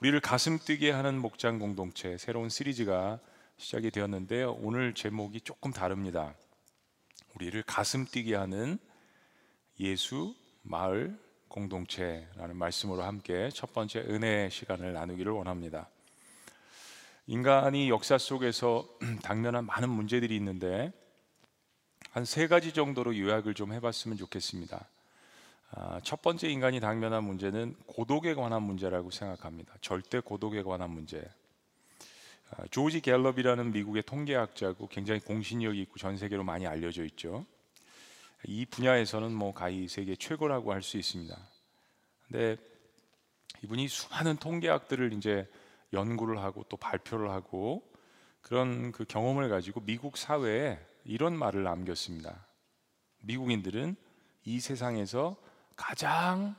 우리를 가슴 뛰게 하는 목장 공동체 새로운 시리즈가 시작이 되었는데요. 오늘 제목이 조금 다릅니다. 우리를 가슴 뛰게 하는 예수 마을 공동체라는 말씀으로 함께 첫 번째 은혜 시간을 나누기를 원합니다. 인간이 역사 속에서 당면한 많은 문제들이 있는데 한 세 가지 정도로 요약을 좀 해봤으면 좋겠습니다. 아, 첫 번째 인간이 당면한 문제는 고독에 관한 문제라고 생각합니다. 절대 고독에 관한 문제. 아, 조지 갤럽이라는 미국의 통계학자고 굉장히 공신력이 있고 전 세계로 많이 알려져 있죠. 이 분야에서는 뭐 가히 세계 최고라고 할 수 있습니다. 근데 이분이 수많은 통계학들을 이제 연구를 하고 또 발표를 하고 그런 그 경험을 가지고 미국 사회에 이런 말을 남겼습니다. 미국인들은 이 세상에서 가장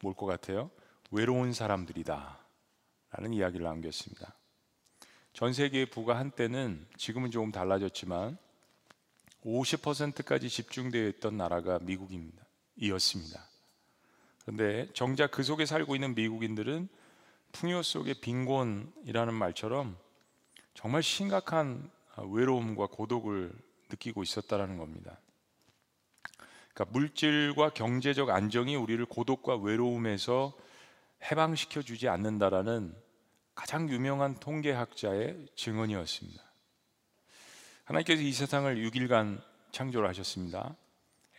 뭘 것 같아요? 외로운 사람들이다. 라는 이야기를 남겼습니다. 전 세계의 부가 한때는 지금은 조금 달라졌지만 50%까지 집중되어 있던 나라가 미국입니다. 이었습니다. 그런데 정작 그 속에 살고 있는 미국인들은 풍요 속의 빈곤이라는 말처럼 정말 심각한 외로움과 고독을 느끼고 있었다라는 겁니다. 그러니까 물질과 경제적 안정이 우리를 고독과 외로움에서 해방시켜 주지 않는다라는 가장 유명한 통계학자의 증언이었습니다. 하나님께서 이 세상을 6일간 창조를 하셨습니다.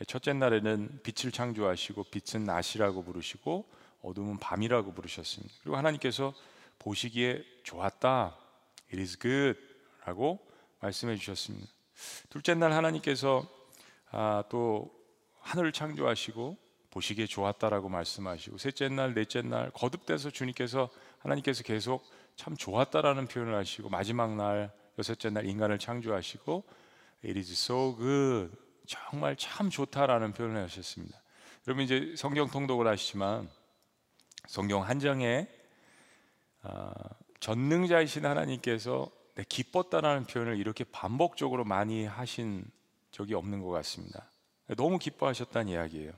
첫째 날에는 빛을 창조하시고 빛은 낮이라고 부르시고 어둠은 밤이라고 부르셨습니다. 그리고 하나님께서 보시기에 좋았다. It is good. 라고 말씀해 주셨습니다. 둘째 날 하나님께서 아, 또 하늘을 창조하시고 보시기에 좋았다라고 말씀하시고 셋째 날, 넷째 날 거듭돼서 주님께서 하나님께서 계속 참 좋았다라는 표현을 하시고 마지막 날 여섯째 날 인간을 창조하시고 It is so good 정말 참 좋다라는 표현을 하셨습니다. 여러분 이제 성경 통독을 하시지만 성경 한 장에 아, 전능자이신 하나님께서 내 기뻤다라는 표현을 이렇게 반복적으로 많이 하신 적이 없는 것 같습니다. 너무 기뻐하셨다는 이야기예요.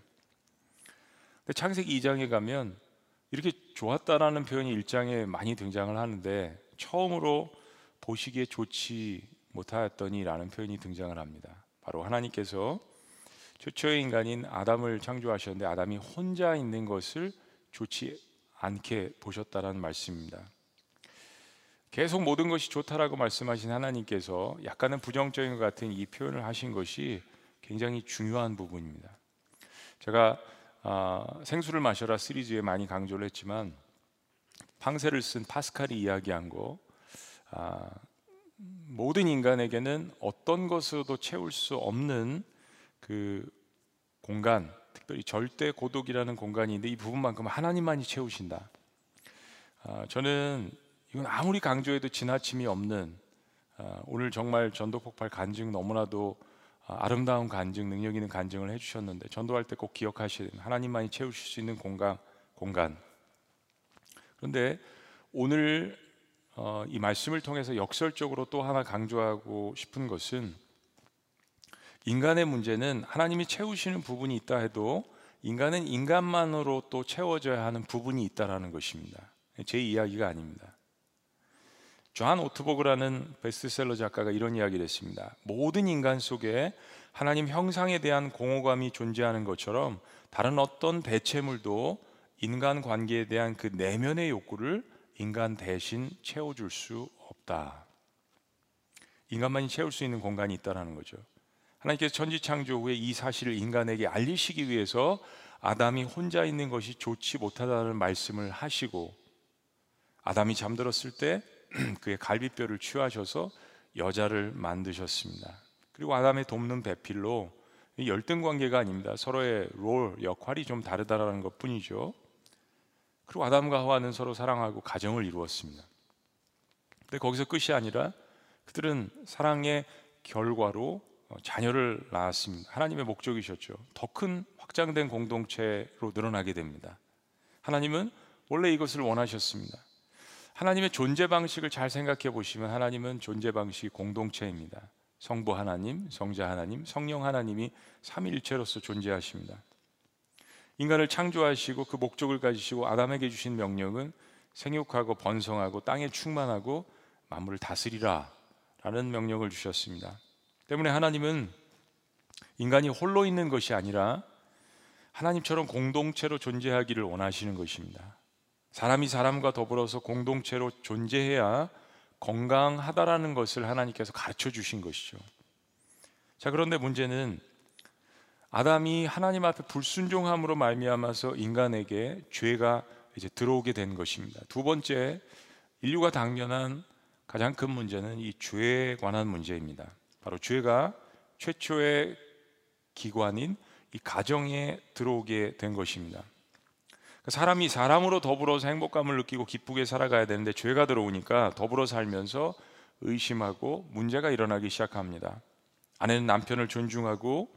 근데 창세기 2장에 가면 이렇게 좋았다라는 표현이 1장에 많이 등장을 하는데 처음으로 보시기에 좋지 못하였더니라는 표현이 등장을 합니다. 바로 하나님께서 최초의 인간인 아담을 창조하셨는데 아담이 혼자 있는 것을 좋지 않게 보셨다라는 말씀입니다. 계속 모든 것이 좋다라고 말씀하신 하나님께서 약간은 부정적인 것 같은 이 표현을 하신 것이 굉장히 중요한 부분입니다. 제가 아, 생수를 마셔라 시리즈에 많이 강조를 했지만 팡세를 쓴 파스칼이 이야기한 거 아, 모든 인간에게는 어떤 것으로도 채울 수 없는 그 공간, 특별히 절대 고독이라는 공간이 있는데 이 부분만큼 하나님만이 채우신다. 아, 저는 이건 아무리 강조해도 지나침이 없는 아, 오늘 정말 전도 폭발 간증 너무나도 아, 아름다운 간증, 능력 있는 간증을 해주셨는데 전도할 때 꼭 기억하시는 하나님만이 채우실 수 있는 공간, 공간. 그런데 오늘 어, 이 말씀을 통해서 역설적으로 또 하나 강조하고 싶은 것은 인간의 문제는 하나님이 채우시는 부분이 있다 해도 인간은 인간만으로 또 채워져야 하는 부분이 있다라는 것입니다. 제 이야기가 아닙니다. 존 오트버그라는 베스트셀러 작가가 이런 이야기를 했습니다. 모든 인간 속에 하나님 형상에 대한 공허감이 존재하는 것처럼 다른 어떤 대체물도 인간 관계에 대한 그 내면의 욕구를 인간 대신 채워줄 수 없다. 인간만이 채울 수 있는 공간이 있다는 거죠. 하나님께서 천지 창조 후에 이 사실을 인간에게 알리시기 위해서 아담이 혼자 있는 것이 좋지 못하다는 말씀을 하시고 아담이 잠들었을 때 그의 갈비뼈를 취하셔서 여자를 만드셨습니다. 그리고 아담의 돕는 배필로 열등 관계가 아닙니다. 서로의 롤 역할이 좀 다르다라는 것뿐이죠. 그리고 아담과 하와는 서로 사랑하고 가정을 이루었습니다. 근데 거기서 끝이 아니라 그들은 사랑의 결과로 어, 자녀를 낳았습니다. 하나님의 목적이셨죠. 더 큰 확장된 공동체로 늘어나게 됩니다. 하나님은 원래 이것을 원하셨습니다. 하나님의 존재 방식을 잘 생각해 보시면 하나님은 존재 방식이 공동체입니다. 성부 하나님, 성자 하나님, 성령 하나님이 삼위일체로서 존재하십니다. 인간을 창조하시고 그 목적을 가지시고 아담에게 주신 명령은 생육하고 번성하고 땅에 충만하고 만물을 다스리라 라는 명령을 주셨습니다. 때문에 하나님은 인간이 홀로 있는 것이 아니라 하나님처럼 공동체로 존재하기를 원하시는 것입니다. 사람이 사람과 더불어서 공동체로 존재해야 건강하다라는 것을 하나님께서 가르쳐 주신 것이죠. 자, 그런데 문제는 아담이 하나님 앞에 불순종함으로 말미암아서 인간에게 죄가 이제 들어오게 된 것입니다. 두 번째 인류가 당면한 가장 큰 문제는 이 죄에 관한 문제입니다. 바로 죄가 최초의 기관인 이 가정에 들어오게 된 것입니다. 사람이 사람으로 더불어서 행복감을 느끼고 기쁘게 살아가야 되는데 죄가 들어오니까 더불어 살면서 의심하고 문제가 일어나기 시작합니다. 아내는 남편을 존중하고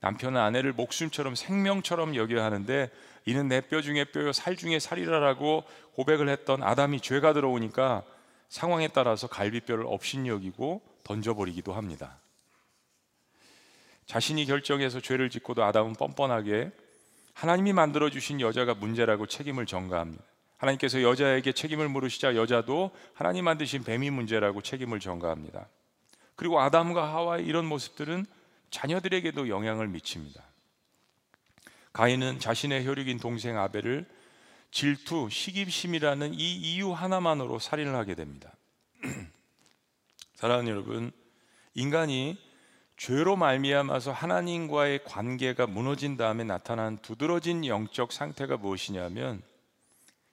남편은 아내를 목숨처럼 생명처럼 여겨야 하는데 이는 내 뼈 중에 뼈요 살 중에 살이라라고 고백을 했던 아담이 죄가 들어오니까 상황에 따라서 갈비뼈를 업신여기고 던져버리기도 합니다. 자신이 결정해서 죄를 짓고도 아담은 뻔뻔하게 하나님이 만들어 주신 여자가 문제라고 책임을 전가합니다. 하나님께서 여자에게 책임을 물으시자 여자도 하나님 만드신 뱀이 문제라고 책임을 전가합니다. 그리고 아담과 하와의 이런 모습들은 자녀들에게도 영향을 미칩니다. 가인은 자신의 혈육인 동생 아벨을 질투, 시기심이라는 이 이유 하나만으로 살인을 하게 됩니다. 사랑하는 여러분, 인간이 죄로 말미암아서 하나님과의 관계가 무너진 다음에 나타난 두드러진 영적 상태가 무엇이냐면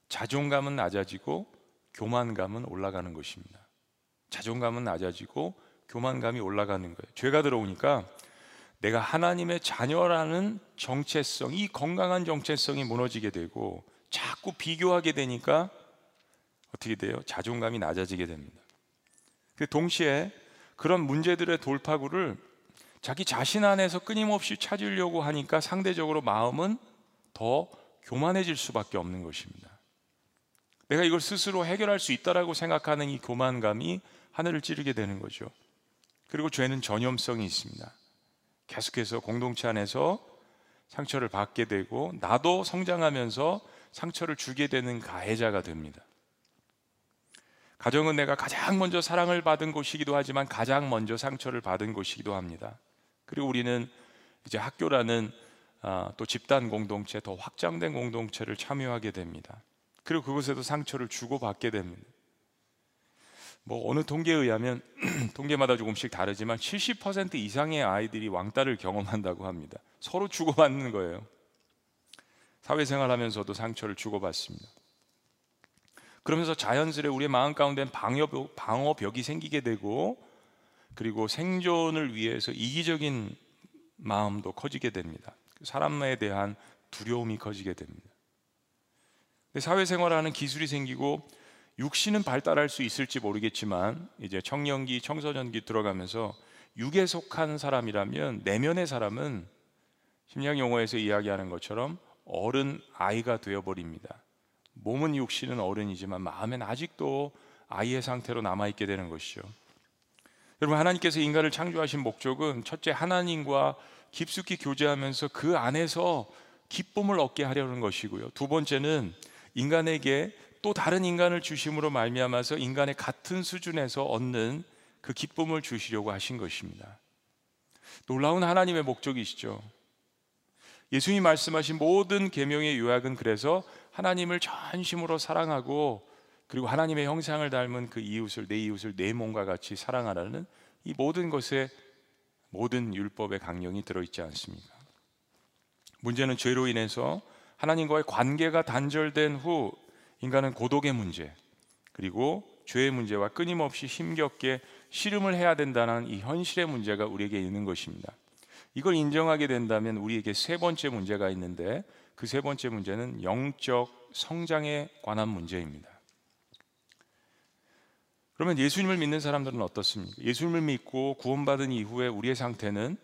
자존감은 낮아지고 교만감은 올라가는 것입니다. 자존감은 낮아지고 교만감이 올라가는 거예요. 죄가 들어오니까 내가 하나님의 자녀라는 정체성, 이 건강한 정체성이 무너지게 되고 자꾸 비교하게 되니까 어떻게 돼요? 자존감이 낮아지게 됩니다. 그 동시에 그런 문제들의 돌파구를 자기 자신 안에서 끊임없이 찾으려고 하니까 상대적으로 마음은 더 교만해질 수밖에 없는 것입니다. 내가 이걸 스스로 해결할 수 있다라고 생각하는 이 교만감이 하늘을 찌르게 되는 거죠. 그리고 죄는 전염성이 있습니다. 계속해서 공동체 안에서 상처를 받게 되고 나도 성장하면서 상처를 주게 되는 가해자가 됩니다. 가정은 내가 가장 먼저 사랑을 받은 곳이기도 하지만 가장 먼저 상처를 받은 곳이기도 합니다. 그리고 우리는 이제 학교라는 아, 또 집단 공동체, 더 확장된 공동체를 참여하게 됩니다. 그리고 그곳에도 상처를 주고 받게 됩니다. 뭐 어느 통계에 의하면 통계마다 조금씩 다르지만 70% 이상의 아이들이 왕따를 경험한다고 합니다. 서로 주고받는 거예요. 사회생활하면서도 상처를 주고받습니다. 그러면서 자연스레 우리의 마음 가운데 방어벽, 방어벽이 생기게 되고 그리고 생존을 위해서 이기적인 마음도 커지게 됩니다. 사람에 대한 두려움이 커지게 됩니다. 사회생활하는 기술이 생기고 육신은 발달할 수 있을지 모르겠지만 이제 청년기, 청소년기 들어가면서 육에 속한 사람이라면 내면의 사람은 심리학 용어에서 이야기하는 것처럼 어른 아이가 되어 버립니다. 몸은 육신은 어른이지만 마음엔 아직도 아이의 상태로 남아 있게 되는 것이죠. 여러분 하나님께서 인간을 창조하신 목적은 첫째 하나님과 깊숙이 교제하면서 그 안에서 기쁨을 얻게 하려는 것이고요. 두 번째는 인간에게 또 다른 인간을 주심으로 말미암아서 인간의 같은 수준에서 얻는 그 기쁨을 주시려고 하신 것입니다. 놀라운 하나님의 목적이시죠. 예수님이 말씀하신 모든 계명의 요약은 그래서 하나님을 전심으로 사랑하고 그리고 하나님의 형상을 닮은 그 이웃을 내 이웃을 내 몸과 같이 사랑하라는 이 모든 것에 모든 율법의 강령이 들어있지 않습니까? 문제는 죄로 인해서 하나님과의 관계가 단절된 후 인간은 고독의 문제 그리고 죄의 문제와 끊임없이 힘겹게 씨름을 해야 된다는 이 현실의 문제가 우리에게 있는 것입니다. 이걸 인정하게 된다면 우리에게 세 번째 문제가 있는데 그 세 번째 문제는 영적 성장에 관한 문제입니다. 그러면 예수님을 믿는 사람들은 어떻습니까? 예수님을 믿고 구원받은 이후에 우리의 상태는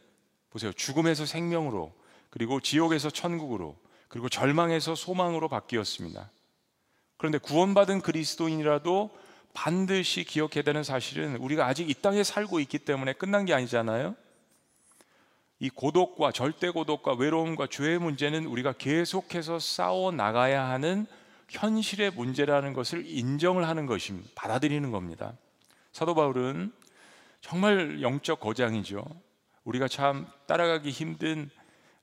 보세요. 죽음에서 생명으로 그리고 지옥에서 천국으로 그리고 절망에서 소망으로 바뀌었습니다. 그런데 구원받은 그리스도인이라도 반드시 기억해야 되는 사실은 우리가 아직 이 땅에 살고 있기 때문에 끝난 게 아니잖아요. 이 고독과 절대 고독과 외로움과 죄의 문제는 우리가 계속해서 싸워 나가야 하는 현실의 문제라는 것을 인정을 하는 것입니다. 받아들이는 겁니다. 사도 바울은 정말 영적 거장이죠. 우리가 참 따라가기 힘든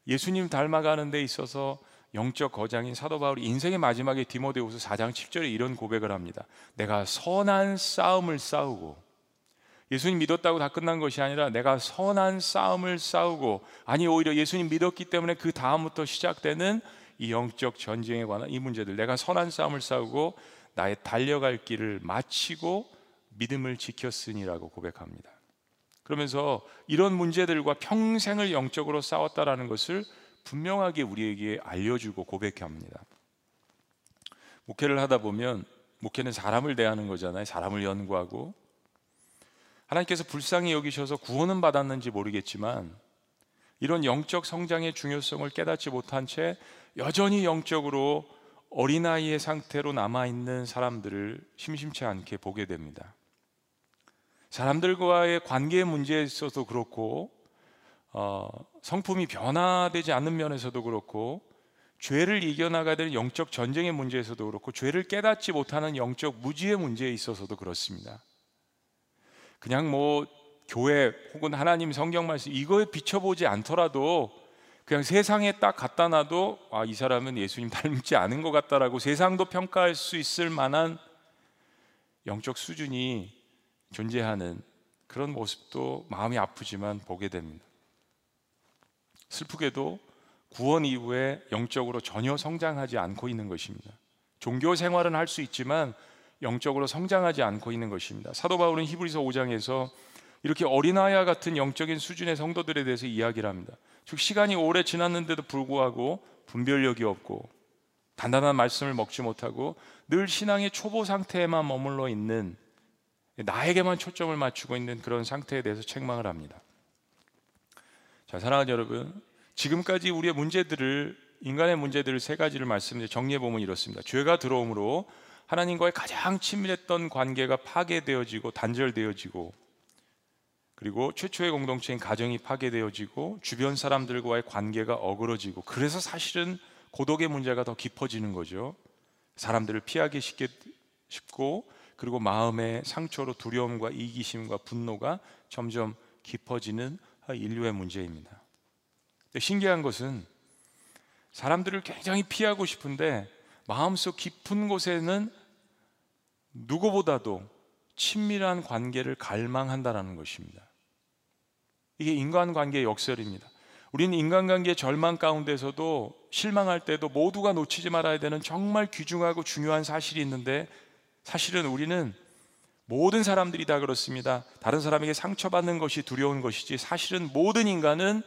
예수님 닮아가는 데 있어서 영적 거장인 사도 바울이 인생의 마지막에 디모데후서 4장 7절에 이런 고백을 합니다. 내가 선한 싸움을 싸우고 예수님 믿었다고 다 끝난 것이 아니라 내가 선한 싸움을 싸우고 아니 오히려 예수님 믿었기 때문에 그 다음부터 시작되는 이 영적 전쟁에 관한 이 문제들 내가 선한 싸움을 싸우고 나의 달려갈 길을 마치고 믿음을 지켰으니라고 고백합니다. 그러면서 이런 문제들과 평생을 영적으로 싸웠다라는 것을 분명하게 우리에게 알려주고 고백합니다. 목회를 하다 보면 목회는 사람을 대하는 거잖아요. 사람을 연구하고 하나님께서 불쌍히 여기셔서 구원은 받았는지 모르겠지만 이런 영적 성장의 중요성을 깨닫지 못한 채 여전히 영적으로 어린아이의 상태로 남아있는 사람들을 심심치 않게 보게 됩니다. 사람들과의 관계 문제에 있어서 그렇고, 어, 성품이 변화되지 않는 면에서도 그렇고, 죄를 이겨나가야 되는 영적 전쟁의 문제에서도 그렇고, 죄를 깨닫지 못하는 영적 무지의 문제에 있어서도 그렇습니다. 그냥 뭐 교회 혹은 하나님 성경 말씀 이거에 비춰보지 않더라도 그냥 세상에 딱 갖다 놔도 아, 이 사람은 예수님 닮지 않은 것 같다라고 세상도 평가할 수 있을 만한 영적 수준이 존재하는 그런 모습도 마음이 아프지만 보게 됩니다. 슬프게도 구원 이후에 영적으로 전혀 성장하지 않고 있는 것입니다. 종교 생활은 할 수 있지만 영적으로 성장하지 않고 있는 것입니다. 사도 바울은 히브리서 5장에서 이렇게 어린아이와 같은 영적인 수준의 성도들에 대해서 이야기를 합니다. 즉 시간이 오래 지났는데도 불구하고 분별력이 없고 단단한 말씀을 먹지 못하고 늘 신앙의 초보 상태에만 머물러 있는 나에게만 초점을 맞추고 있는 그런 상태에 대해서 책망을 합니다. 자, 사랑하는 여러분, 지금까지 우리의 문제들을 인간의 문제들을 세 가지를 말씀드려 정리해 보면 이렇습니다. 죄가 들어옴으로 하나님과의 가장 친밀했던 관계가 파괴되어지고 단절되어지고 그리고 최초의 공동체인 가정이 파괴되어지고 주변 사람들과의 관계가 어그러지고 그래서 사실은 고독의 문제가 더 깊어지는 거죠. 사람들을 피하기 쉽게 쉽고 그리고 마음의 상처로 두려움과 이기심과 분노가 점점 깊어지는 인류의 문제입니다. 신기한 것은 사람들을 굉장히 피하고 싶은데 마음속 깊은 곳에는 누구보다도 친밀한 관계를 갈망한다라는 것입니다. 이게 인간관계의 역설입니다. 우리는 인간관계 절망 가운데서도 실망할 때도 모두가 놓치지 말아야 되는 정말 귀중하고 중요한 사실이 있는데 사실은 우리는 모든 사람들이 다 그렇습니다. 다른 사람에게 상처받는 것이 두려운 것이지 사실은 모든 인간은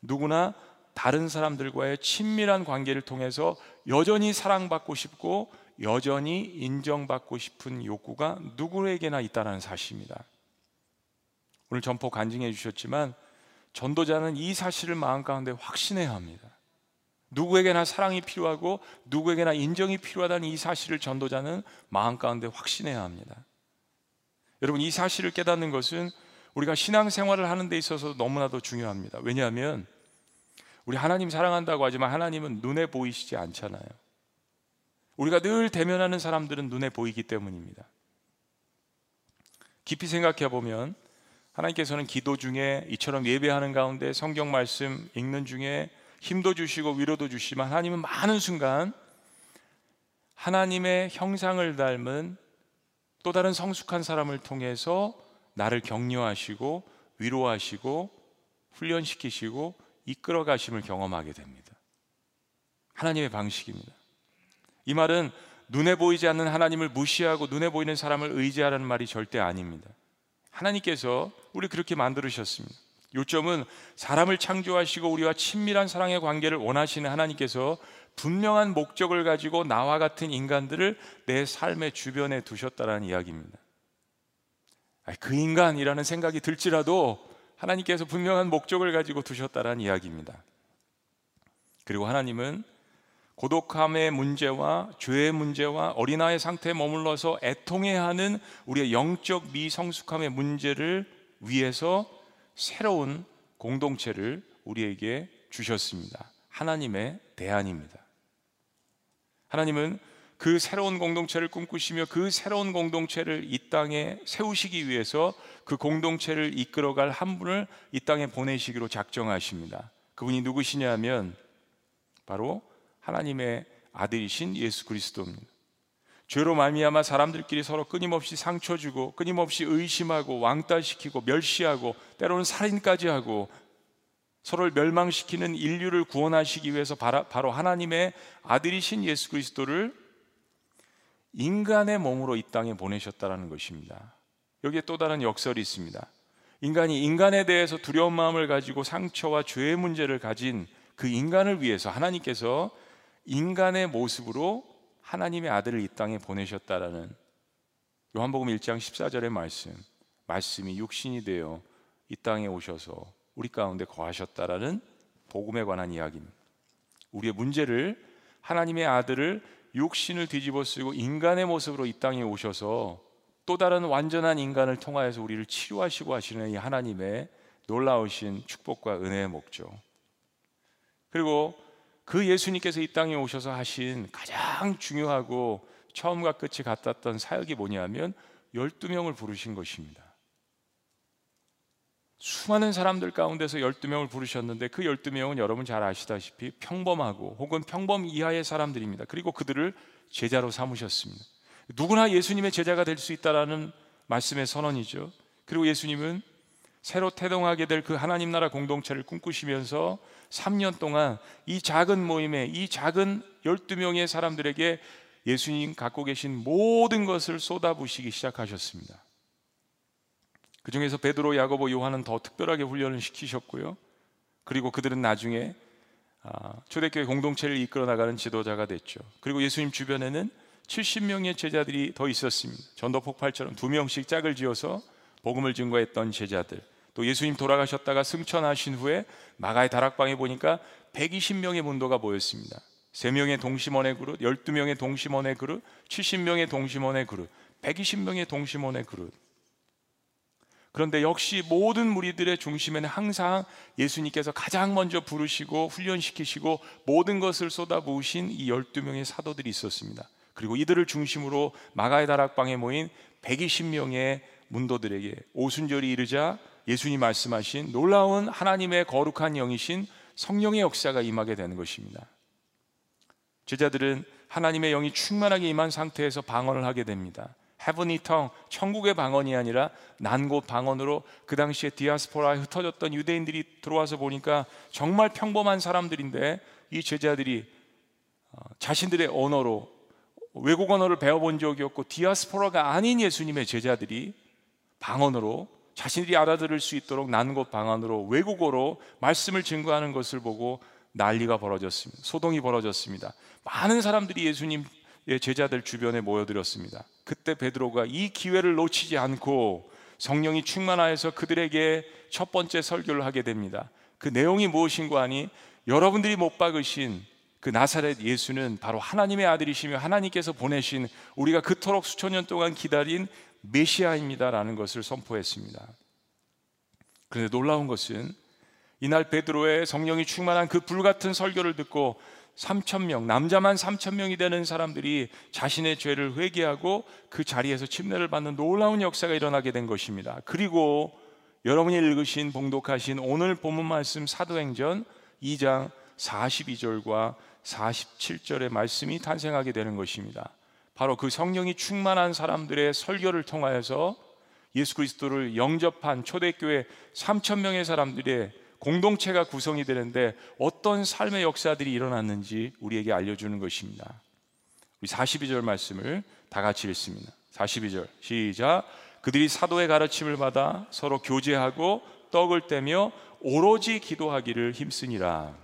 누구나 다른 사람들과의 친밀한 관계를 통해서 여전히 사랑받고 싶고 여전히 인정받고 싶은 욕구가 누구에게나 있다는 사실입니다. 오늘 전포 간증해 주셨지만 전도자는 이 사실을 마음 가운데 확신해야 합니다. 누구에게나 사랑이 필요하고 누구에게나 인정이 필요하다는 이 사실을 전도자는 마음 가운데 확신해야 합니다. 여러분 이 사실을 깨닫는 것은 우리가 신앙생활을 하는 데 있어서 너무나도 중요합니다. 왜냐하면 우리 하나님 사랑한다고 하지만 하나님은 눈에 보이시지 않잖아요. 우리가 늘 대면하는 사람들은 눈에 보이기 때문입니다. 깊이 생각해 보면 하나님께서는 기도 중에 이처럼 예배하는 가운데 성경 말씀 읽는 중에 힘도 주시고 위로도 주시지만 하나님은 많은 순간 하나님의 형상을 닮은 또 다른 성숙한 사람을 통해서 나를 격려하시고 위로하시고 훈련시키시고 이끌어 가심을 경험하게 됩니다. 하나님의 방식입니다. 이 말은 눈에 보이지 않는 하나님을 무시하고 눈에 보이는 사람을 의지하라는 말이 절대 아닙니다. 하나님께서 우리 그렇게 만들으셨습니다. 요점은 사람을 창조하시고 우리와 친밀한 사랑의 관계를 원하시는 하나님께서 분명한 목적을 가지고 나와 같은 인간들을 내 삶의 주변에 두셨다라는 이야기입니다. 그 인간이라는 생각이 들지라도 하나님께서 분명한 목적을 가지고 두셨다라는 이야기입니다. 그리고 하나님은 고독함의 문제와 죄의 문제와 어린아이 상태에 머물러서 애통해야 하는 우리의 영적 미성숙함의 문제를 위해서 새로운 공동체를 우리에게 주셨습니다. 하나님의 대안입니다. 하나님은 그 새로운 공동체를 꿈꾸시며 그 새로운 공동체를 이 땅에 세우시기 위해서 그 공동체를 이끌어갈 한 분을 이 땅에 보내시기로 작정하십니다. 그분이 누구시냐면 바로 하나님의 아들이신 예수 그리스도입니다. 죄로 말미암아 사람들끼리 서로 끊임없이 상처 주고 끊임없이 의심하고 왕따시키고 멸시하고 때로는 살인까지 하고 서로를 멸망시키는 인류를 구원하시기 위해서 바로 하나님의 아들이신 예수 그리스도를 인간의 몸으로 이 땅에 보내셨다라는 것입니다. 여기에 또 다른 역설이 있습니다. 인간이 인간에 대해서 두려운 마음을 가지고 상처와 죄의 문제를 가진 그 인간을 위해서 하나님께서 인간의 모습으로 하나님의 아들을 이 땅에 보내셨다라는 요한복음 1장 14절의 말씀. 말씀이 육신이 되어 이 땅에 오셔서 우리 가운데 거하셨다라는 복음에 관한 이야기입니다. 우리의 문제를 하나님의 아들을 육신을 뒤집어 쓰고 인간의 모습으로 이 땅에 오셔서 또 다른 완전한 인간을 통하여서 우리를 치료하시고 하시는 이 하나님의 놀라우신 축복과 은혜의 목적. 그리고 그 예수님께서 이 땅에 오셔서 하신 가장 중요하고 처음과 끝이 같았던 사역이 뭐냐면 12명을 부르신 것입니다. 수많은 사람들 가운데서 12명을 부르셨는데 그 12명은 여러분 잘 아시다시피 평범하고 혹은 평범 이하의 사람들입니다. 그리고 그들을 제자로 삼으셨습니다. 누구나 예수님의 제자가 될 수 있다라는 말씀의 선언이죠. 그리고 예수님은 새로 태동하게 될 그 하나님 나라 공동체를 꿈꾸시면서 3년 동안 이 작은 모임에 이 작은 12명의 사람들에게 예수님 갖고 계신 모든 것을 쏟아부시기 시작하셨습니다. 그 중에서 베드로, 야고보, 요한은 더 특별하게 훈련을 시키셨고요. 그리고 그들은 나중에 아, 초대교회 공동체를 이끌어 나가는 지도자가 됐죠. 그리고 예수님 주변에는 70명의 제자들이 더 있었습니다. 전도 폭발처럼 두 명씩 짝을 지어서 복음을 증거했던 제자들. 또 예수님 돌아가셨다가 승천하신 후에 마가의 다락방에 보니까 120명의 문도가 모였습니다. 3명의 동심원의 그룹, 12명의 동심원의 그룹, 70명의 동심원의 그룹, 120명의 동심원의 그룹. 그런데 역시 모든 무리들의 중심에는 항상 예수님께서 가장 먼저 부르시고 훈련시키시고 모든 것을 쏟아부으신 이 12명의 사도들이 있었습니다. 그리고 이들을 중심으로 마가의 다락방에 모인 120명의 문도들에게 오순절이 이르자 예수님 말씀하신 놀라운 하나님의 거룩한 영이신 성령의 역사가 임하게 되는 것입니다. 제자들은 하나님의 영이 충만하게 임한 상태에서 방언을 하게 됩니다. 헤븐이 텅 천국의 방언이 아니라 난곳 방언으로 그 당시에 디아스포라에 흩어졌던 유대인들이 들어와서 보니까 정말 평범한 사람들인데 이 제자들이 어, 자신들의 언어로 외국 언어를 배워본 적이 없고 디아스포라가 아닌 예수님의 제자들이 방언으로 자신들이 알아들을 수 있도록 난곳 방언으로 외국어로 말씀을 증거하는 것을 보고 난리가 벌어졌습니다. 소동이 벌어졌습니다. 많은 사람들이 예수님 제자들 주변에 모여들었습니다. 그때 베드로가 이 기회를 놓치지 않고 성령이 충만하여서 그들에게 첫 번째 설교를 하게 됩니다. 그 내용이 무엇인가 하니 여러분들이 못 박으신 그 나사렛 예수는 바로 하나님의 아들이시며 하나님께서 보내신 우리가 그토록 수천 년 동안 기다린 메시아입니다라는 것을 선포했습니다. 그런데 놀라운 것은 이날 베드로의 성령이 충만한 그 불같은 설교를 듣고 3천 명, 남자만 3천 명이 되는 사람들이 자신의 죄를 회개하고 그 자리에서 침례를 받는 놀라운 역사가 일어나게 된 것입니다. 그리고 여러분이 읽으신 봉독하신 오늘 본문 말씀 사도행전 2장 42절과 47절의 말씀이 탄생하게 되는 것입니다. 바로 그 성령이 충만한 사람들의 설교를 통하여서 예수 그리스도를 영접한 초대교회 3천 명의 사람들의 공동체가 구성이 되는데 어떤 삶의 역사들이 일어났는지 우리에게 알려주는 것입니다. 우리 42절 말씀을 다 같이 읽습니다. 42절 시작. 그들이 사도의 가르침을 받아 서로 교제하고 떡을 떼며 오로지 기도하기를 힘쓰니라.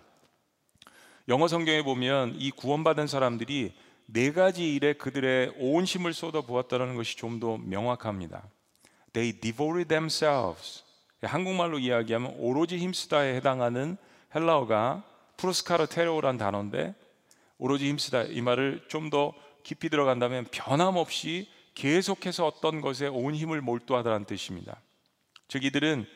영어 성경에 보면 이 구원받은 사람들이 네 가지 일에 그들의 온 힘을 쏟아 부었다는 것이 좀 더 명확합니다. They devoted themselves 한국말로 이야기하면 오로지 힘쓰다에 해당하는 헬라어가 프로스카르테로란 단어인데 오로지 힘쓰다 이 말을 좀 더 깊이 들어간다면 변함없이 계속해서 어떤 것에 온 힘을 몰두하다는 뜻입니다. 즉 이들은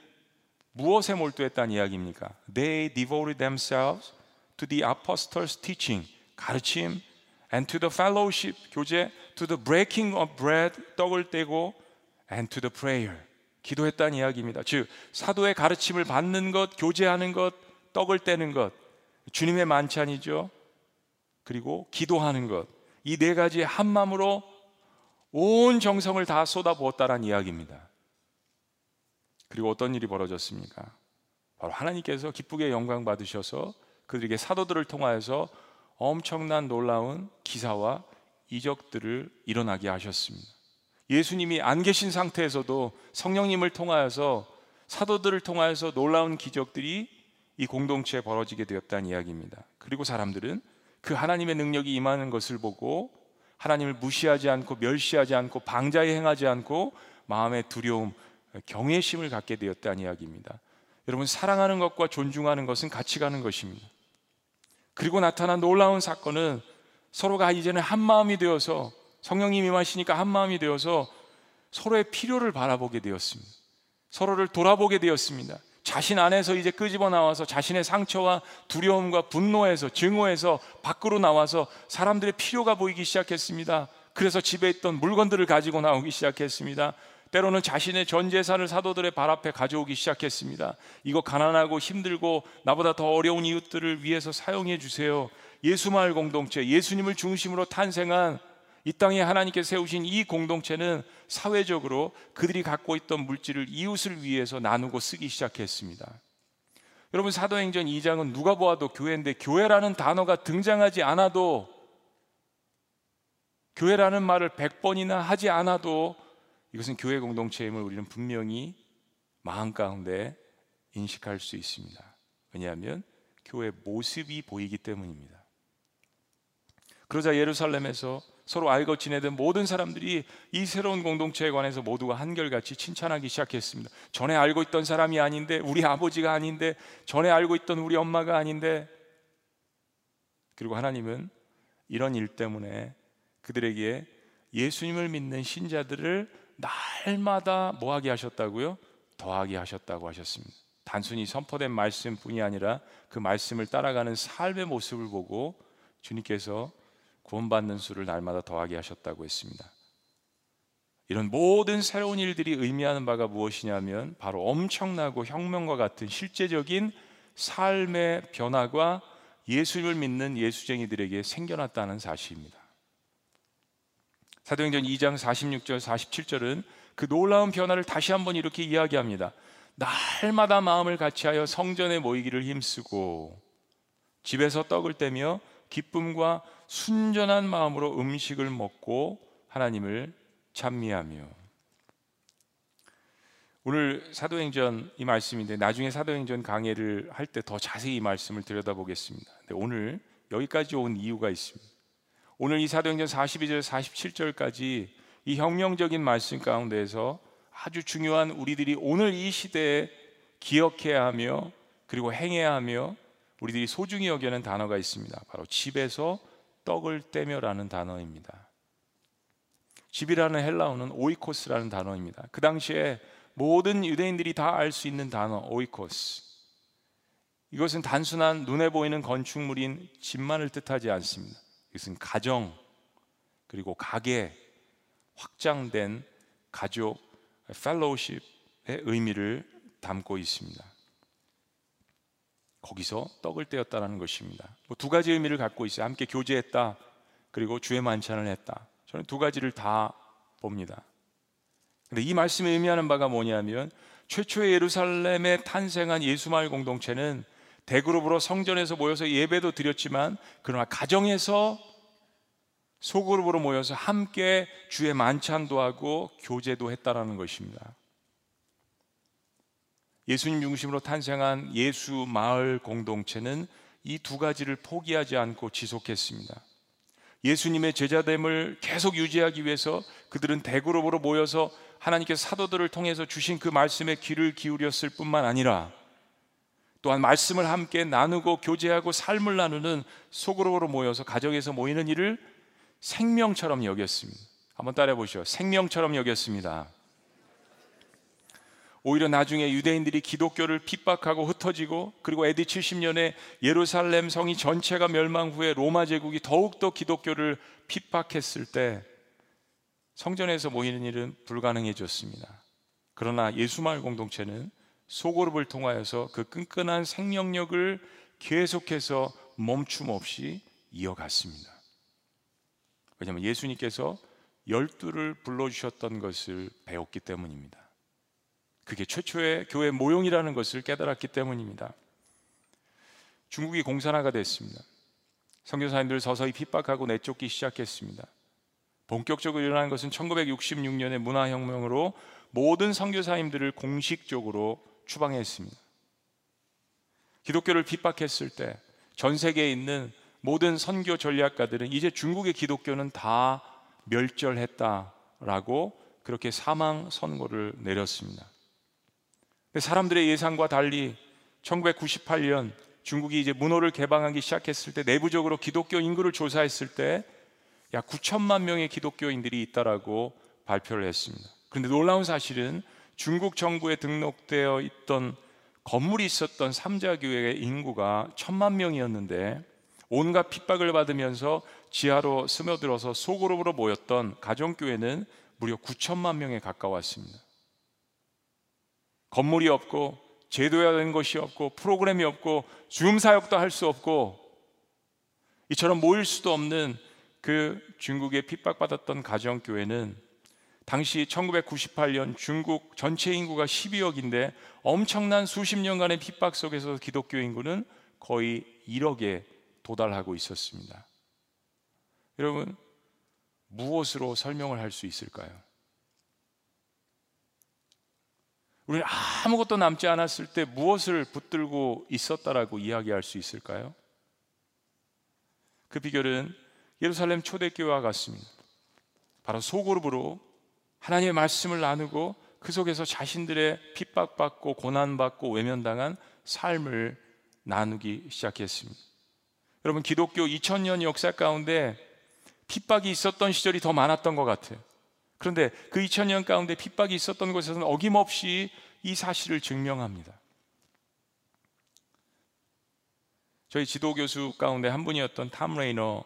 무엇에 몰두했다는 이야기입니까? They devoted themselves to the apostles' teaching 가르침 and to the fellowship 교제 to the breaking of bread 떡을 떼고 and to the prayer 기도했다는 이야기입니다. 즉 사도의 가르침을 받는 것, 교제하는 것, 떡을 떼는 것 주님의 만찬이죠. 그리고 기도하는 것. 이 네 가지 한 마음으로 온 정성을 다 쏟아부었다라는 이야기입니다. 그리고 어떤 일이 벌어졌습니까? 바로 하나님께서 기쁘게 영광 받으셔서 그들에게 사도들을 통하여서 엄청난 놀라운 기사와 이적들을 일어나게 하셨습니다. 예수님이 안 계신 상태에서도 성령님을 통하여서 사도들을 통하여서 놀라운 기적들이 이 공동체에 벌어지게 되었다는 이야기입니다. 그리고 사람들은 그 하나님의 능력이 임하는 것을 보고 하나님을 무시하지 않고 멸시하지 않고 방자에 행하지 않고 마음의 두려움, 경외심을 갖게 되었다는 이야기입니다. 여러분 사랑하는 것과 존중하는 것은 같이 가는 것입니다. 그리고 나타난 놀라운 사건은 서로가 이제는 한 마음이 되어서 성령님이 마시니까 한 마음이 되어서 서로의 필요를 바라보게 되었습니다. 서로를 돌아보게 되었습니다. 자신 안에서 이제 끄집어 나와서 자신의 상처와 두려움과 분노에서 증오에서 밖으로 나와서 사람들의 필요가 보이기 시작했습니다. 그래서 집에 있던 물건들을 가지고 나오기 시작했습니다. 때로는 자신의 전 재산을 사도들의 발 앞에 가져오기 시작했습니다. 이거 가난하고 힘들고 나보다 더 어려운 이웃들을 위해서 사용해 주세요. 예수마을 공동체, 예수님을 중심으로 탄생한 이 땅에 하나님께 세우신 이 공동체는 사회적으로 그들이 갖고 있던 물질을 이웃을 위해서 나누고 쓰기 시작했습니다. 여러분 사도행전 2장은 누가 보아도 교회인데 교회라는 단어가 등장하지 않아도 교회라는 말을 100번이나 하지 않아도 이것은 교회 공동체임을 우리는 분명히 마음 가운데 인식할 수 있습니다. 왜냐하면 교회 모습이 보이기 때문입니다. 그러자 예루살렘에서 서로 알고 지내던 모든 사람들이 이 새로운 공동체에 관해서 모두가 한결같이 칭찬하기 시작했습니다. 전에 알고 있던 사람이 아닌데, 우리 아버지가 아닌데, 전에 알고 있던 우리 엄마가 아닌데, 그리고 하나님은 이런 일 때문에 그들에게 예수님을 믿는 신자들을 날마다 뭐하게 하셨다고요? 더하게 하셨다고 하셨습니다. 단순히 선포된 말씀뿐이 아니라 그 말씀을 따라가는 삶의 모습을 보고 주님께서 구원받는 수를 날마다 더하게 하셨다고 했습니다. 이런 모든 새로운 일들이 의미하는 바가 무엇이냐면 바로 엄청나고 혁명과 같은 실제적인 삶의 변화가 예수를 믿는 예수쟁이들에게 생겨났다는 사실입니다. 사도행전 2장 46절 47절은 그 놀라운 변화를 다시 한번 이렇게 이야기합니다. 날마다 마음을 같이하여 성전에 모이기를 힘쓰고 집에서 떡을 떼며 기쁨과 순전한 마음으로 음식을 먹고 하나님을 찬미하며 오늘 사도행전 이 말씀인데 나중에 사도행전 강해를 할 때 더 자세히 이 말씀을 들여다보겠습니다. 오늘 여기까지 온 이유가 있습니다. 오늘 이 사도행전 42절 47절까지 이 혁명적인 말씀 가운데에서 아주 중요한 우리들이 오늘 이 시대에 기억해야 하며 그리고 행해야 하며 우리들이 소중히 여기는 단어가 있습니다. 바로 집에서 떡을 떼며라는 단어입니다. 집이라는 헬라어는 오이코스라는 단어입니다. 그 당시에 모든 유대인들이 다 알 수 있는 단어 오이코스. 이것은 단순한 눈에 보이는 건축물인 집만을 뜻하지 않습니다. 이것은 가정 그리고 가게 확장된 가족 펠로우십의 의미를 담고 있습니다. 거기서 떡을 떼었다라는 것입니다. 뭐 두 가지 의미를 갖고 있어요. 함께 교제했다. 그리고 주의 만찬을 했다. 저는 두 가지를 다 봅니다. 근데 이 말씀이 의미하는 바가 뭐냐면 최초의 예루살렘에 탄생한 예수마을 공동체는 대그룹으로 성전에서 모여서 예배도 드렸지만 그러나 가정에서 소그룹으로 모여서 함께 주의 만찬도 하고 교제도 했다라는 것입니다. 예수님 중심으로 탄생한 예수 마을 공동체는 이 두 가지를 포기하지 않고 지속했습니다. 예수님의 제자됨을 계속 유지하기 위해서 그들은 대그룹으로 모여서 하나님께 사도들을 통해서 주신 그 말씀에 귀를 기울였을 뿐만 아니라 또한 말씀을 함께 나누고 교제하고 삶을 나누는 소그룹으로 모여서 가정에서 모이는 일을 생명처럼 여겼습니다. 한번 따라해 보시죠. 생명처럼 여겼습니다. 오히려 나중에 유대인들이 기독교를 핍박하고 흩어지고 그리고 에디 70년에 예루살렘 성이 전체가 멸망 후에 로마 제국이 더욱더 기독교를 핍박했을 때 성전에서 모이는 일은 불가능해졌습니다. 그러나 예수마을 공동체는 소그룹을 통하여서 그 끈끈한 생명력을 계속해서 멈춤 없이 이어갔습니다. 왜냐하면 예수님께서 열두를 불러주셨던 것을 배웠기 때문입니다. 그게 최초의 교회 모형이라는 것을 깨달았기 때문입니다. 중국이 공산화가 됐습니다. 선교사님들 서서히 핍박하고 내쫓기 시작했습니다. 본격적으로 일어난 것은 1966년의 문화혁명으로 모든 선교사님들을 공식적으로 추방했습니다. 기독교를 핍박했을 때 전 세계에 있는 모든 선교 전략가들은 이제 중국의 기독교는 다 멸절했다라고 그렇게 사망 선고를 내렸습니다. 사람들의 예상과 달리 1998년 중국이 이제 문호를 개방하기 시작했을 때 내부적으로 기독교 인구를 조사했을 때 약 9천만 명의 기독교인들이 있다라고 발표를 했습니다. 그런데 놀라운 사실은 중국 정부에 등록되어 있던 건물이 있었던 삼자교회의 인구가 천만 명이었는데 온갖 핍박을 받으면서 지하로 스며들어서 소그룹으로 모였던 가정교회는 무려 9천만 명에 가까웠습니다. 건물이 없고 제도화된 것이 없고 프로그램이 없고 줌 사역도 할 수 없고 이처럼 모일 수도 없는 그 중국에 핍박받았던 가정교회는 당시 1998년 중국 전체 인구가 12억인데 엄청난 수십 년간의 핍박 속에서 기독교 인구는 거의 1억에 도달하고 있었습니다. 여러분, 무엇으로 설명을 할 수 있을까요? 우리는 아무것도 남지 않았을 때 무엇을 붙들고 있었다라고 이야기할 수 있을까요? 그 비결은 예루살렘 초대교회와 같습니다. 바로 소그룹으로 하나님의 말씀을 나누고 그 속에서 자신들의 핍박받고 고난받고 외면당한 삶을 나누기 시작했습니다. 여러분 기독교 2000년 역사 가운데 핍박이 있었던 시절이 더 많았던 것 같아요. 그런데 그 2000년 가운데 핍박이 있었던 곳에서는 어김없이 이 사실을 증명합니다. 저희 지도 교수 가운데 한 분이었던 탐 레이너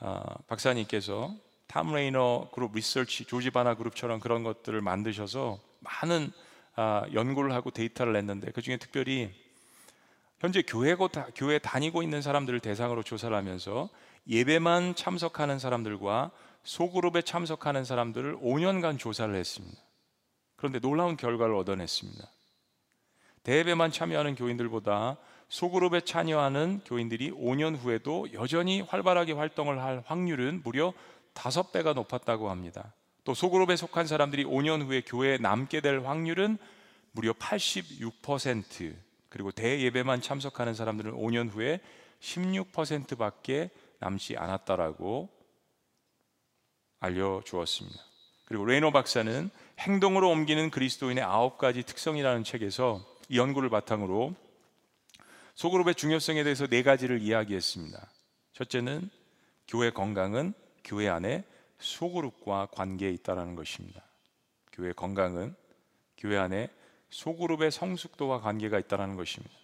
어, 박사님께서 탐 레이너 그룹 리서치 조지 바나 그룹처럼 그런 것들을 만드셔서 많은 아, 연구를 하고 데이터를 냈는데 그 중에 특별히 현재 교회고 교회 다니고 있는 사람들을 대상으로 조사를 하면서 예배만 참석하는 사람들과 소그룹에 참석하는 사람들을 5년간 조사를 했습니다. 그런데 놀라운 결과를 얻어냈습니다. 대예배만 참여하는 교인들보다 소그룹에 참여하는 교인들이 5년 후에도 여전히 활발하게 활동을 할 확률은 무려 5배가 높았다고 합니다. 또 소그룹에 속한 사람들이 5년 후에 교회에 남게 될 확률은 무려 86% 그리고 대예배만 참석하는 사람들은 5년 후에 16%밖에 남지 않았다라고 알려주었습니다. 그리고 레이노 박사는 행동으로 옮기는 그리스도인의 아홉 가지 특성이라는 책에서 이 연구를 바탕으로 소그룹의 중요성에 대해서 네 가지를 이야기했습니다. 첫째는 교회 건강은 교회 안에 소그룹과 관계에 있다는 것입니다. 교회 건강은 교회 안에 소그룹의 성숙도와 관계가 있다는 것입니다.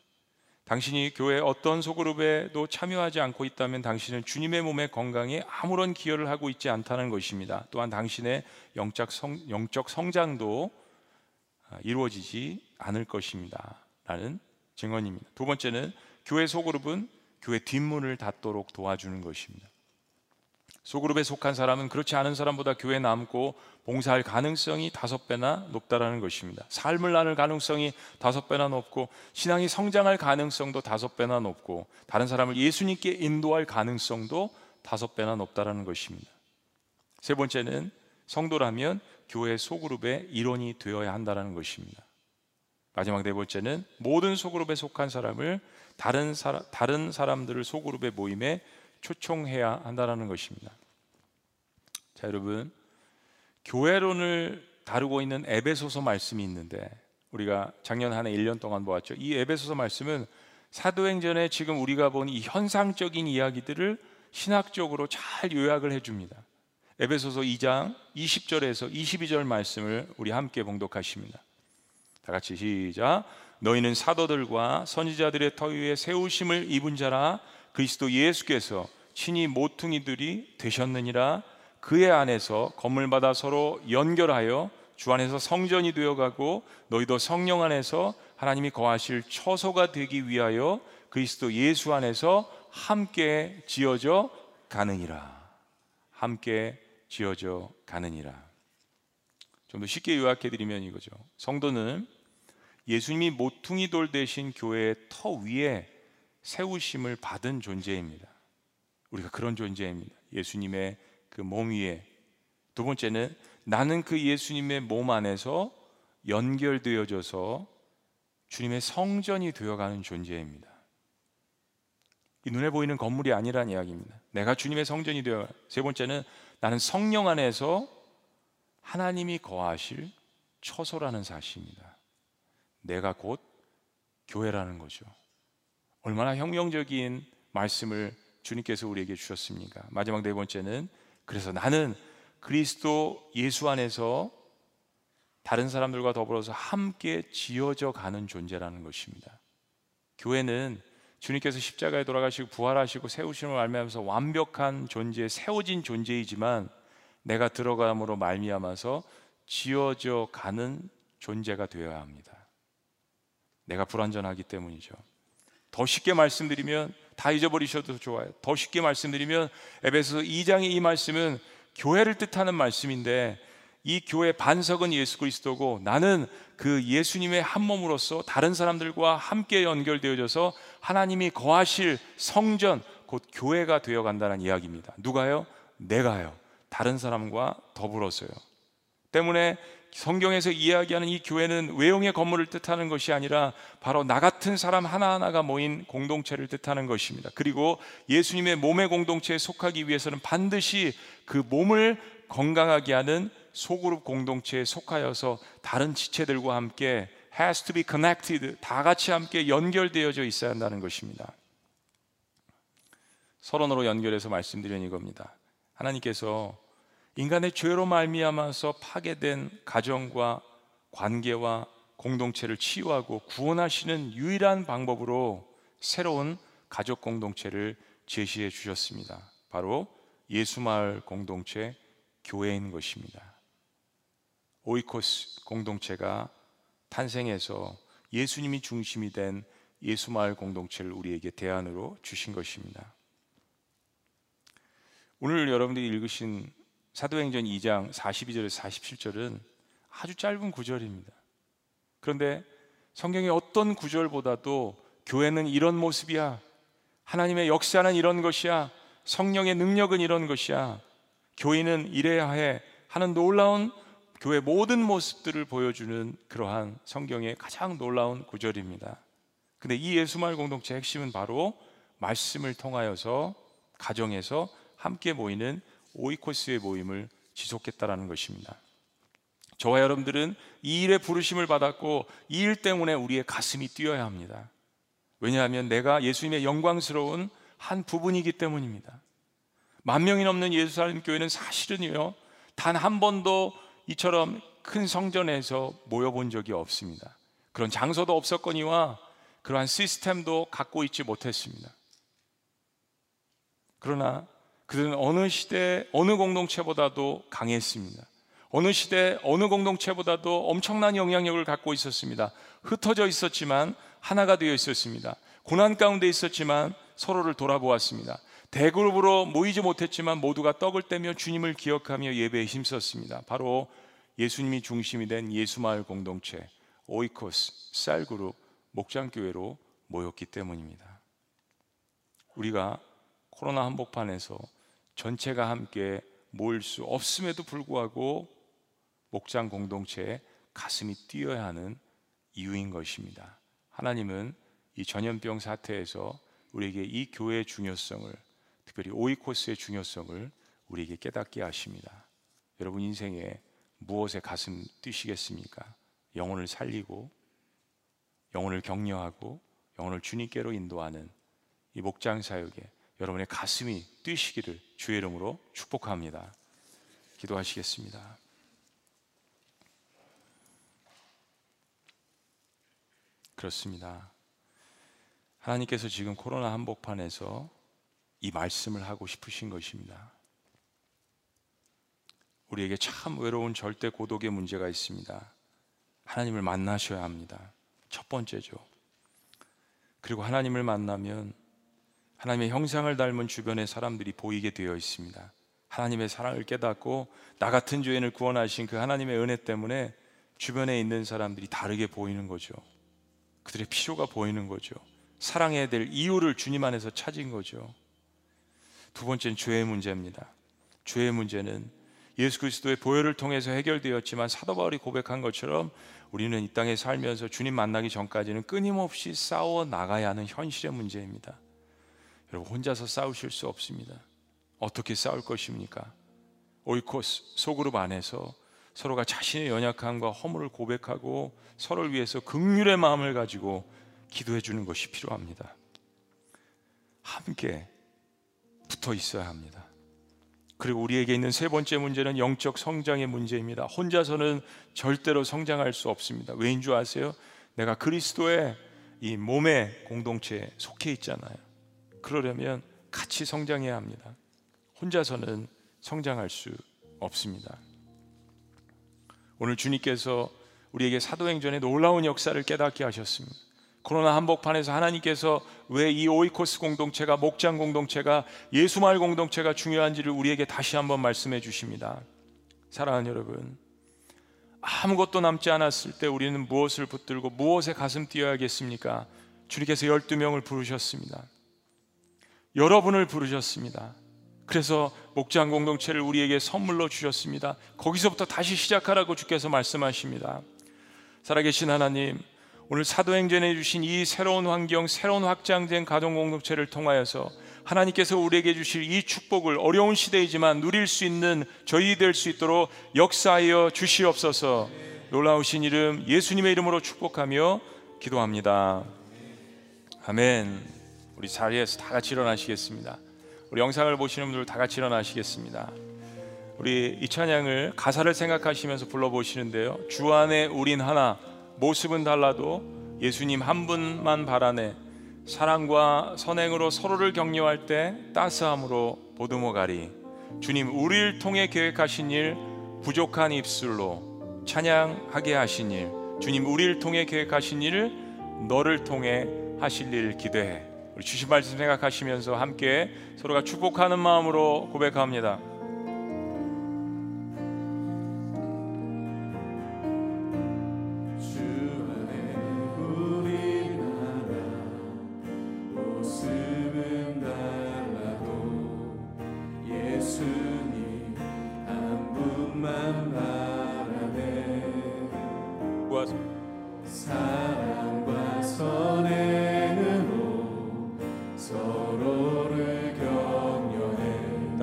당신이 교회 어떤 소그룹에도 참여하지 않고 있다면 당신은 주님의 몸의 건강에 아무런 기여를 하고 있지 않다는 것입니다. 또한 당신의 영적, 성, 영적 성장도 아, 이루어지지 않을 것입니다. 라는 증언입니다. 두 번째는 교회 소그룹은 교회 뒷문을 닫도록 도와주는 것입니다. 소그룹에 속한 사람은 그렇지 않은 사람보다 교회 남고 봉사할 가능성이 다섯 배나 높다라는 것입니다. 삶을 나눌 가능성이 다섯 배나 높고 신앙이 성장할 가능성도 다섯 배나 높고 다른 사람을 예수님께 인도할 가능성도 다섯 배나 높다라는 것입니다. 세 번째는 성도라면 교회 소그룹의 일원이 되어야 한다는 것입니다. 마지막 네 번째는 모든 소그룹에 속한 사람을 다른 사람 다른 사람들을 소그룹의 모임에 초청해야 한다는 것입니다. 자, 여러분. 교회론을 다루고 있는 에베소서 말씀이 있는데 우리가 작년 한 해 1년 동안 보았죠. 이 에베소서 말씀은 사도행전에 지금 우리가 본 이 현상적인 이야기들을 신학적으로 잘 요약을 해 줍니다. 에베소서 2장 20절에서 22절 말씀을 우리 함께 봉독하십니다. 다 같이 시작. 너희는 사도들과 선지자들의 터 위에 세우심을 입은 자라 그리스도 예수께서 친히 모퉁이들이 되셨느니라 그의 안에서 건물 받아 서로 연결하여 주 안에서 성전이 되어가고 너희도 성령 안에서 하나님이 거하실 처소가 되기 위하여 그리스도 예수 안에서 함께 지어져 가느니라. 함께 지어져 가느니라. 좀 더 쉽게 요약해 드리면 이거죠. 성도는 예수님이 모퉁이 돌 대신 교회의 터 위에 세우심을 받은 존재입니다. 우리가 그런 존재입니다. 예수님의 그 몸 위에. 두 번째는 나는 그 예수님의 몸 안에서 연결되어져서 주님의 성전이 되어가는 존재입니다. 이 눈에 보이는 건물이 아니란 이야기입니다. 내가 주님의 성전이 되어 세 번째는 나는 성령 안에서 하나님이 거하실 처소라는 사실입니다. 내가 곧 교회라는 거죠. 얼마나 혁명적인 말씀을 주님께서 우리에게 주셨습니까? 마지막 네 번째는 그래서 나는 그리스도 예수 안에서 다른 사람들과 더불어서 함께 지어져 가는 존재라는 것입니다. 교회는 주님께서 십자가에 돌아가시고 부활하시고 세우심을 알면서 완벽한 존재, 세워진 존재이지만 내가 들어감으로 말미암아서 지어져 가는 존재가 되어야 합니다. 내가 불완전하기 때문이죠. 더 쉽게 말씀드리면 다 잊어버리셔도 좋아요. 더 쉽게 말씀드리면 에베소 2장의 이 말씀은 교회를 뜻하는 말씀인데 이 교회 반석은 예수 그리스도고 나는 그 예수님의 한 몸으로서 다른 사람들과 함께 연결되어져서 하나님이 거하실 성전 곧 교회가 되어 간다는 이야기입니다. 누가요? 내가요. 다른 사람과 더불어서요. 때문에 성경에서 이야기하는 이 교회는 외형의 건물을 뜻하는 것이 아니라 바로 나 같은 사람 하나하나가 모인 공동체를 뜻하는 것입니다. 그리고 예수님의 몸의 공동체에 속하기 위해서는 반드시 그 몸을 건강하게 하는 소그룹 공동체에 속하여서 다른 지체들과 함께 has to be connected 다 같이 함께 연결되어져 있어야 한다는 것입니다. 서론으로 연결해서 말씀드리는 이겁니다. 하나님께서 인간의 죄로 말미암아서 파괴된 가정과 관계와 공동체를 치유하고 구원하시는 유일한 방법으로 새로운 가족 공동체를 제시해 주셨습니다. 바로 예수마을 공동체 교회인 것입니다. 오이코스 공동체가 탄생해서 예수님이 중심이 된 예수마을 공동체를 우리에게 대안으로 주신 것입니다. 오늘 여러분들이 읽으신 사도행전 2장 42절에서 47절은 아주 짧은 구절입니다. 그런데 성경의 어떤 구절보다도 교회는 이런 모습이야. 하나님의 역사는 이런 것이야. 성령의 능력은 이런 것이야. 교인은 이래야 해. 하는 놀라운 교회 모든 모습들을 보여주는 그러한 성경의 가장 놀라운 구절입니다. 근데 이 예수말 공동체 핵심은 바로 말씀을 통하여서 가정에서 함께 모이는 오이코스의 모임을 지속했다라는 것입니다. 저와 여러분들은 이 일에 부르심을 받았고 이 일 때문에 우리의 가슴이 뛰어야 합니다. 왜냐하면 내가 예수님의 영광스러운 한 부분이기 때문입니다. 만 명이 넘는 예루살렘 교회는 사실은요 단 한 번도 이처럼 큰 성전에서 모여본 적이 없습니다. 그런 장소도 없었거니와 그러한 시스템도 갖고 있지 못했습니다. 그러나 그들은 어느 시대 어느 공동체보다도 강했습니다. 어느 시대 어느 공동체보다도 엄청난 영향력을 갖고 있었습니다. 흩어져 있었지만 하나가 되어 있었습니다. 고난 가운데 있었지만 서로를 돌아보았습니다. 대그룹으로 모이지 못했지만 모두가 떡을 떼며 주님을 기억하며 예배에 힘썼습니다. 바로 예수님이 중심이 된 예수마을 공동체 오이코스 쌀그룹 목장교회로 모였기 때문입니다. 우리가 코로나 한복판에서 전체가 함께 모일 수 없음에도 불구하고 목장 공동체에 가슴이 뛰어야 하는 이유인 것입니다. 하나님은 이 전염병 사태에서 우리에게 이 교회의 중요성을 특별히 오이코스의 중요성을 우리에게 깨닫게 하십니다. 여러분 인생에 무엇에 가슴 뛰시겠습니까? 영혼을 살리고 영혼을 격려하고 영혼을 주님께로 인도하는 이 목장 사역에 여러분의 가슴이 뛰시기를 주의 이름으로 축복합니다. 기도하시겠습니다. 그렇습니다. 하나님께서 지금 코로나 한복판에서 이 말씀을 하고 싶으신 것입니다. 우리에게 참 외로운 절대 고독의 문제가 있습니다. 하나님을 만나셔야 합니다. 첫 번째죠. 그리고 하나님을 만나면 하나님의 형상을 닮은 주변의 사람들이 보이게 되어 있습니다. 하나님의 사랑을 깨닫고 나 같은 죄인을 구원하신 그 하나님의 은혜 때문에 주변에 있는 사람들이 다르게 보이는 거죠. 그들의 필요가 보이는 거죠. 사랑해야 될 이유를 주님 안에서 찾은 거죠. 두 번째는 죄의 문제입니다. 죄의 문제는 예수 그리스도의 보혈을 통해서 해결되었지만 사도 바울이 고백한 것처럼 우리는 이 땅에 살면서 주님 만나기 전까지는 끊임없이 싸워 나가야 하는 현실의 문제입니다. 여러분 혼자서 싸우실 수 없습니다. 어떻게 싸울 것입니까? 오이코스 소그룹 안에서 서로가 자신의 연약함과 허물을 고백하고 서로를 위해서 극률의 마음을 가지고 기도해 주는 것이 필요합니다. 함께 붙어 있어야 합니다. 그리고 우리에게 있는 세 번째 문제는 영적 성장의 문제입니다. 혼자서는 절대로 성장할 수 없습니다. 왜인 줄 아세요? 내가 그리스도의 이 몸의 공동체에 속해 있잖아요. 그러려면 같이 성장해야 합니다. 혼자서는 성장할 수 없습니다. 오늘 주님께서 우리에게 사도행전의 놀라운 역사를 깨닫게 하셨습니다. 코로나 한복판에서 하나님께서 왜 이 오이코스 공동체가 목장 공동체가 예수말 공동체가 중요한지를 우리에게 다시 한번 말씀해 주십니다. 사랑하는 여러분, 아무것도 남지 않았을 때 우리는 무엇을 붙들고 무엇에 가슴 뛰어야겠습니까? 주님께서 12명을 부르셨습니다. 여러분을 부르셨습니다. 그래서 목장 공동체를 우리에게 선물로 주셨습니다. 거기서부터 다시 시작하라고 주께서 말씀하십니다. 살아계신 하나님, 오늘 사도행전에 주신 이 새로운 환경, 새로운 확장된 가정 공동체를 통하여서 하나님께서 우리에게 주실 이 축복을 어려운 시대이지만 누릴 수 있는 저희 될 수 있도록 역사하여 주시옵소서. 놀라우신 이름 예수님의 이름으로 축복하며 기도합니다. 아멘. 우리 자리에서 다 같이 일어나시겠습니다. 우리 영상을 보시는 분들 다 같이 일어나시겠습니다. 우리 이 찬양을 가사를 생각하시면서 불러보시는데요. 주 안에 우린 하나 모습은 달라도 예수님 한 분만 바라네 사랑과 선행으로 서로를 격려할 때 따스함으로 보듬어 가리 주님 우리를 통해 계획하신 일 부족한 입술로 찬양하게 하신 일 주님 우리를 통해 계획하신 일을 너를 통해 하실 일 기대해 우리 주신 말씀 생각하시면서 함께 서로가 축복하는 마음으로 고백합니다.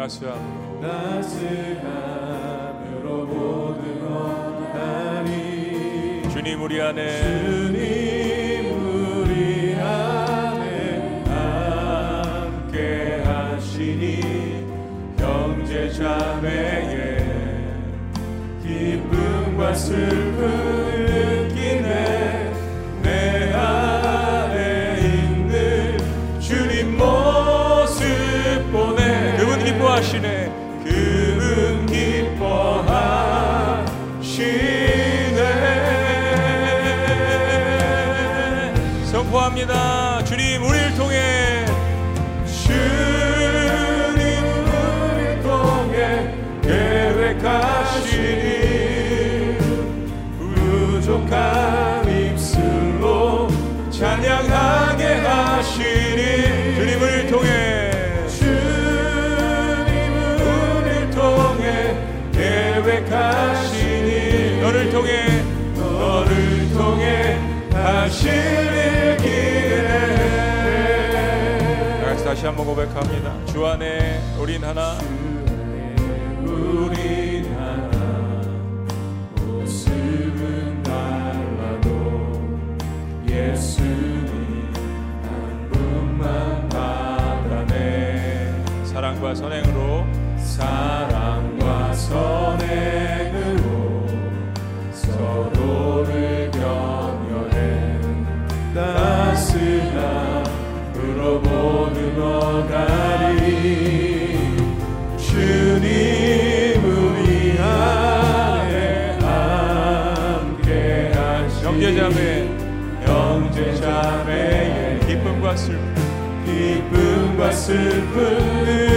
따스함으로 모든 언하니 주님 우리 안에. 주님 우리 안에 함께 하시니 형제 자매의 기쁨과 슬픔 일 기대해 다 같이 다시 한번 고백합니다. 주 안에 우린 하나. 우리 하나. 모습은 달라도 예수님 한 분만 받아내. 사랑과 선행으 슬픔 느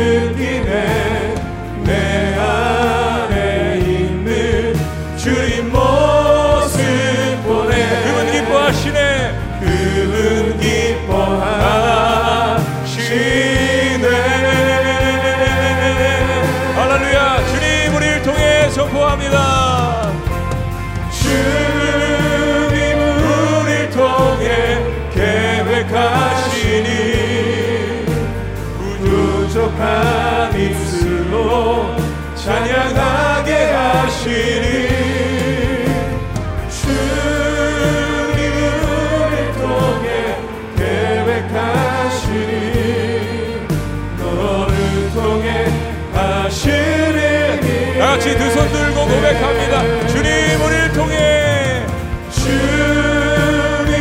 같이 두 손 들고 고백합니다. 주님 우리를 통해. 주님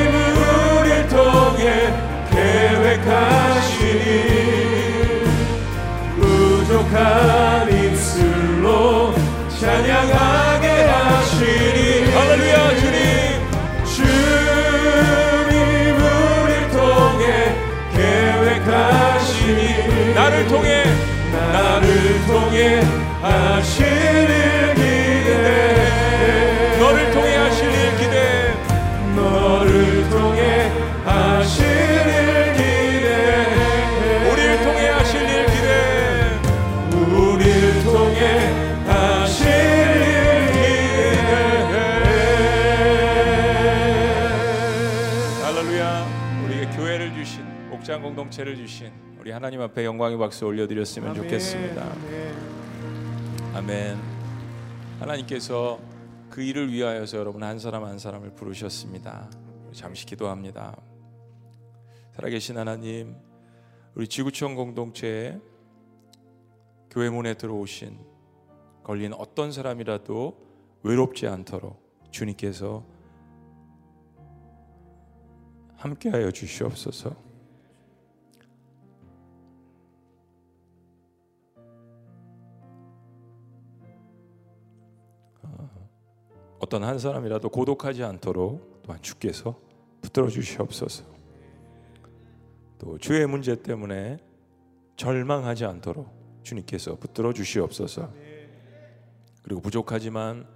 우리를 통해 계획하시니 부족한 입술로 찬양하게 하시니. 할렐루야 주님. 주님 우리를 통해 계획하시니. 나를 통해 나를 통해 공동체를 주신 우리 하나님 앞에 영광의 박수 올려드렸으면 좋겠습니다. 아멘. 하나님께서 그 일을 위하여서 여러분 한 사람 한 사람을 부르셨습니다. 잠시 기도합니다. 살아계신 하나님 우리 지구촌 공동체에 교회 문에 들어오신 걸린 어떤 사람이라도 외롭지 않도록 주님께서 함께하여 주시옵소서. 어떤 한 사람이라도 고독하지 않도록 또한 주께서 붙들어 주시옵소서. 또 주의 문제 때문에 절망하지 않도록 주님께서 붙들어 주시옵소서. 그리고 부족하지만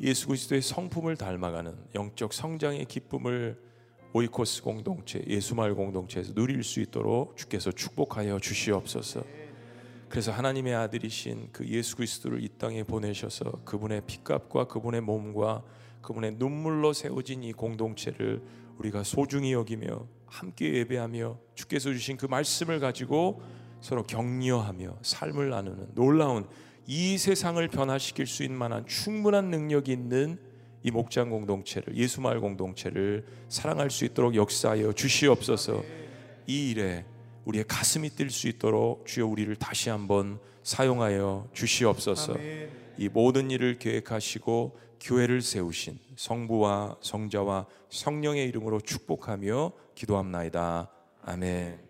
예수 그리스도의 성품을 닮아가는 영적 성장의 기쁨을 오이코스 공동체, 예수마을 공동체에서 누릴 수 있도록 주께서 축복하여 주시옵소서. 그래서 하나님의 아들이신 그 예수 그리스도를 이 땅에 보내셔서 그분의 피값과 그분의 몸과 그분의 눈물로 세워진 이 공동체를 우리가 소중히 여기며 함께 예배하며 주께서 주신 그 말씀을 가지고 서로 격려하며 삶을 나누는 놀라운 이 세상을 변화시킬 수 있는 만한 충분한 능력이 있는 이 목장 공동체를 예수마을 공동체를 사랑할 수 있도록 역사하여 주시옵소서. 이 일에 우리의 가슴이 뛸 수 있도록 주여 우리를 다시 한번 사용하여 주시옵소서. 이 모든 일을 계획하시고 교회를 세우신 성부와 성자와 성령의 이름으로 축복하며 기도합나이다. 아멘.